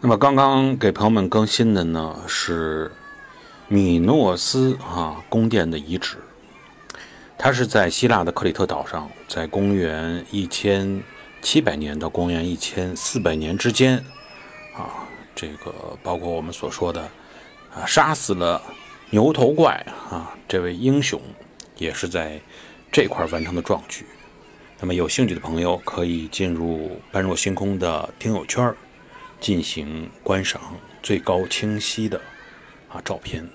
那么刚刚给朋友们更新的呢是米诺斯啊宫殿的遗址，它是在希腊的克里特岛上，在公元一千七百年到公元一千四百年之间啊，这个包括我们所说的啊杀死了牛头怪啊这位英雄，也是在这块完成的壮举。那么有兴趣的朋友可以进入般若星空的听友圈儿进行观赏最高清晰的啊照片。